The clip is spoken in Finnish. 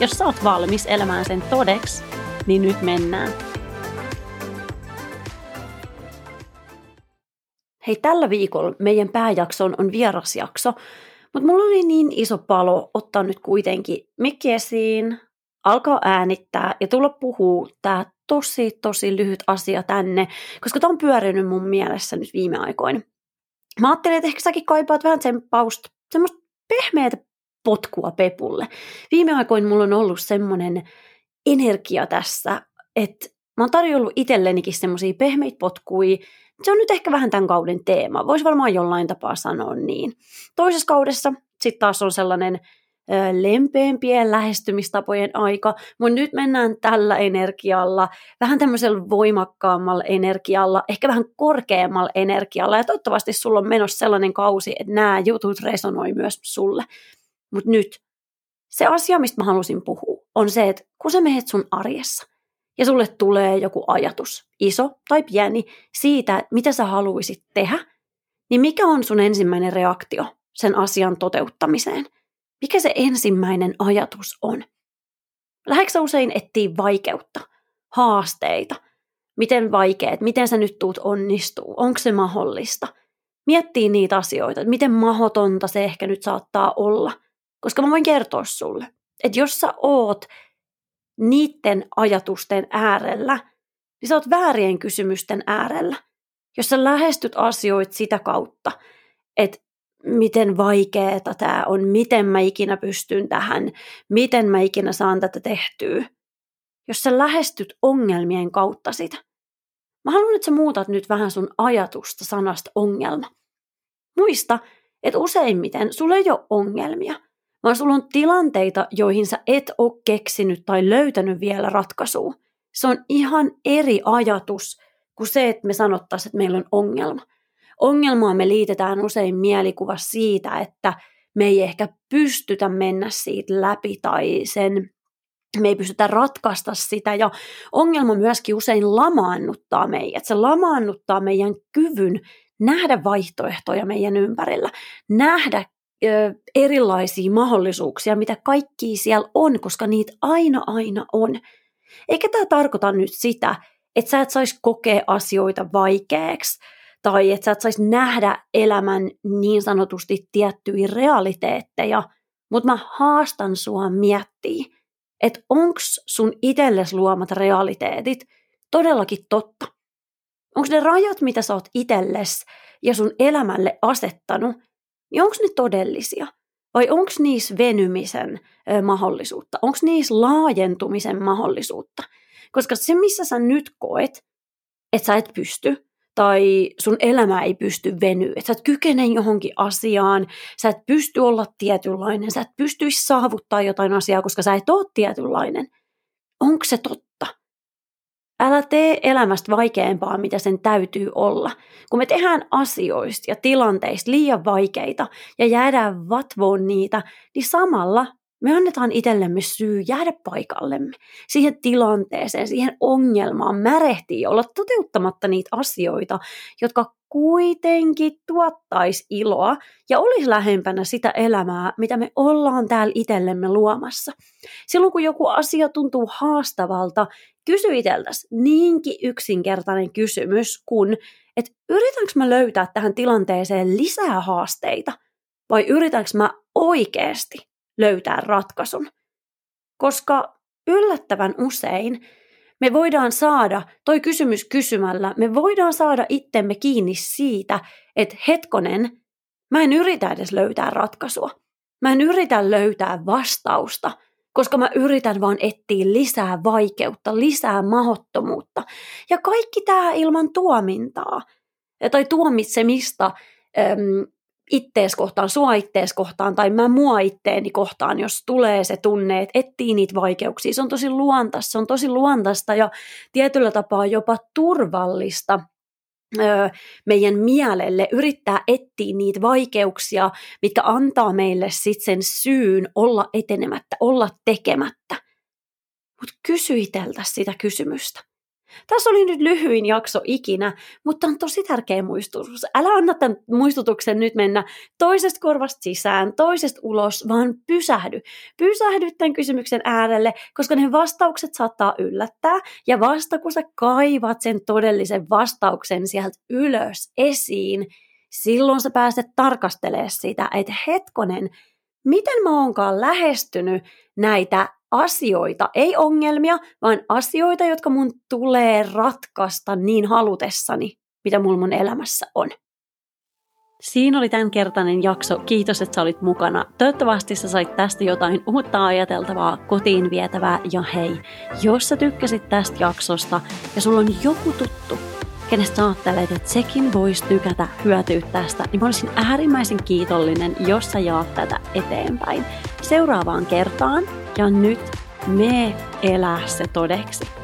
Jos sä oot valmis elämään sen todeksi, niin nyt mennään. Hei, tällä viikolla meidän pääjakson on vierasjakso, mutta mulla oli niin iso palo ottaa nyt kuitenkin mikki esiin, alkaa äänittää ja tulla puhuu tää tosi, tosi lyhyt asia tänne, koska tää on pyörinyt mun mielessä nyt viime aikoina. Mä ajattelin, että ehkä säkin kaipaat vähän pausta, semmoista pehmeätä potkua pepulle. Viime aikoina mulla on ollut semmoinen energia tässä, että mä oon tarjollut itsellenikin semmoisia pehmeitä potkui. Se on nyt ehkä vähän tämän kauden teema. Voisi varmaan jollain tapaa sanoa niin. Toisessa kaudessa sitten taas on sellainen lempeämpien lähestymistapojen aika, mutta nyt mennään tällä energialla, vähän tämmöisellä voimakkaammalla energialla, ehkä vähän korkeammalla energialla, ja toivottavasti sulla on menossa sellainen kausi, että nämä jutut resonoi myös sulle. Mutta nyt se asia, mistä mä halusin puhua, on se, että kun sä menet sun arjessa ja sulle tulee joku ajatus, iso tai pieni, siitä, mitä sä haluaisit tehdä, niin mikä on sun ensimmäinen reaktio sen asian toteuttamiseen? Mikä se ensimmäinen ajatus on? Läheksä usein etsiä vaikeutta, haasteita, miten vaikeet, miten sä nyt tuut onnistuu, onko se mahdollista? Miettii niitä asioita, että miten mahotonta se ehkä nyt saattaa olla – koska mä voin kertoa sulle, että jos sä oot niiden ajatusten äärellä, niin sä oot väärien kysymysten äärellä. Jos sä lähestyt asioita sitä kautta, että miten vaikeeta tämä on, miten mä ikinä pystyn tähän, miten mä ikinä saan tätä tehtyä. Jos sä lähestyt ongelmien kautta sitä. Mä haluan, että sä muutat nyt vähän sun ajatusta sanasta ongelma. Muista, että useimmiten sulla ei ole ongelmia – vaan sulla on tilanteita, joihin sä et ole keksinyt tai löytänyt vielä ratkaisua. Se on ihan eri ajatus kuin se, että me sanottaisiin, että meillä on ongelma. Ongelmaa me liitetään usein mielikuva siitä, että me ei ehkä pystytä mennä siitä läpi tai sen me ei pystytä ratkaista sitä ja ongelma myöskin usein lamaannuttaa meidät. Se lamaannuttaa meidän kyvyn nähdä vaihtoehtoja meidän ympärillä, nähdä erilaisia mahdollisuuksia, mitä kaikki siellä on, koska niitä aina aina on. Eikä tämä tarkoita nyt sitä, että sä et saisi kokea asioita vaikeaksi, tai että sä et saisi nähdä elämän niin sanotusti tiettyjä realiteetteja, mutta mä haastan sua miettiä, että onko sun itselles luomat realiteetit todellakin totta. Onko ne rajat, mitä sä oot itsellesi ja sun elämälle asettanut, niin onko ne todellisia? Vai onko niissä venymisen ö, mahdollisuutta? Onko niissä laajentumisen mahdollisuutta? Koska se, missä sä nyt koet, että sä et pysty, tai sun elämä ei pysty venyä, että sä et kykene johonkin asiaan, sä et pysty olla tietynlainen, sä et pystyisi saavuttaa jotain asiaa, koska sä et ole tietynlainen. Onko se totta? Älä tee elämästä vaikeampaa, mitä sen täytyy olla. Kun me tehdään asioista ja tilanteista liian vaikeita ja jäädään vatvoon niitä, niin samalla me annetaan itsellemme syy jäädä paikallemme, siihen tilanteeseen, siihen ongelmaan, märehtii olla toteuttamatta niitä asioita, jotka kuitenkin tuottaisi iloa ja olisi lähempänä sitä elämää, mitä me ollaan täällä itsellemme luomassa. Silloin kun joku asia tuntuu haastavalta, kysy niinkin yksinkertainen kysymys kuin, että yritänkö mä löytää tähän tilanteeseen lisää haasteita vai yritänkö mä oikeasti löytää ratkaisun. Koska yllättävän usein me voidaan saada, toi kysymys kysymällä, me voidaan saada itsemme kiinni siitä, että hetkonen, mä en yritä edes löytää ratkaisua. Mä en yritä löytää vastausta, koska mä yritän vaan etsiä lisää vaikeutta, lisää mahottomuutta. Ja kaikki tämä ilman tuomintaa tai tuomitsemista, ittees kohtaan, sua ittees kohtaan tai mä mua itteeni kohtaan, jos tulee se tunne, että etsii niitä vaikeuksia. Se on tosi luontaista, se on tosi luontaista ja tietyllä tapaa jopa turvallista meidän mielelle yrittää etsiä niitä vaikeuksia, mitkä antaa meille sitten sen syyn olla etenemättä, olla tekemättä. Mutta kysyiteltä sitä kysymystä. Tässä oli nyt lyhyin jakso ikinä, mutta on tosi tärkeä muistutus. Älä anna tämän muistutuksen nyt mennä toisesta korvasta sisään, toisesta ulos, vaan pysähdy. Pysähdy tämän kysymyksen äärelle, koska ne vastaukset saattaa yllättää. Ja vasta kun sä kaivat sen todellisen vastauksen sieltä ylös esiin, silloin sä pääset tarkastelemaan sitä, että hetkonen, miten mä oonkaan lähestynyt näitä asioita, ei ongelmia, vaan asioita, jotka mun tulee ratkaista niin halutessani, mitä mulla mun elämässä on. Siinä oli tämänkertainen jakso. Kiitos, että sä olit mukana. Toivottavasti sä sait tästä jotain uutta ajateltavaa, kotiin vietävää. Ja hei, jos sä tykkäsit tästä jaksosta ja sulla on joku tuttu, kenestä ajattelet, että sekin voisi tykätä hyötyä tästä, niin mä olisin äärimmäisen kiitollinen, jos sä jaat tätä eteenpäin. Seuraavaan kertaan ja nyt me elää se todeksi.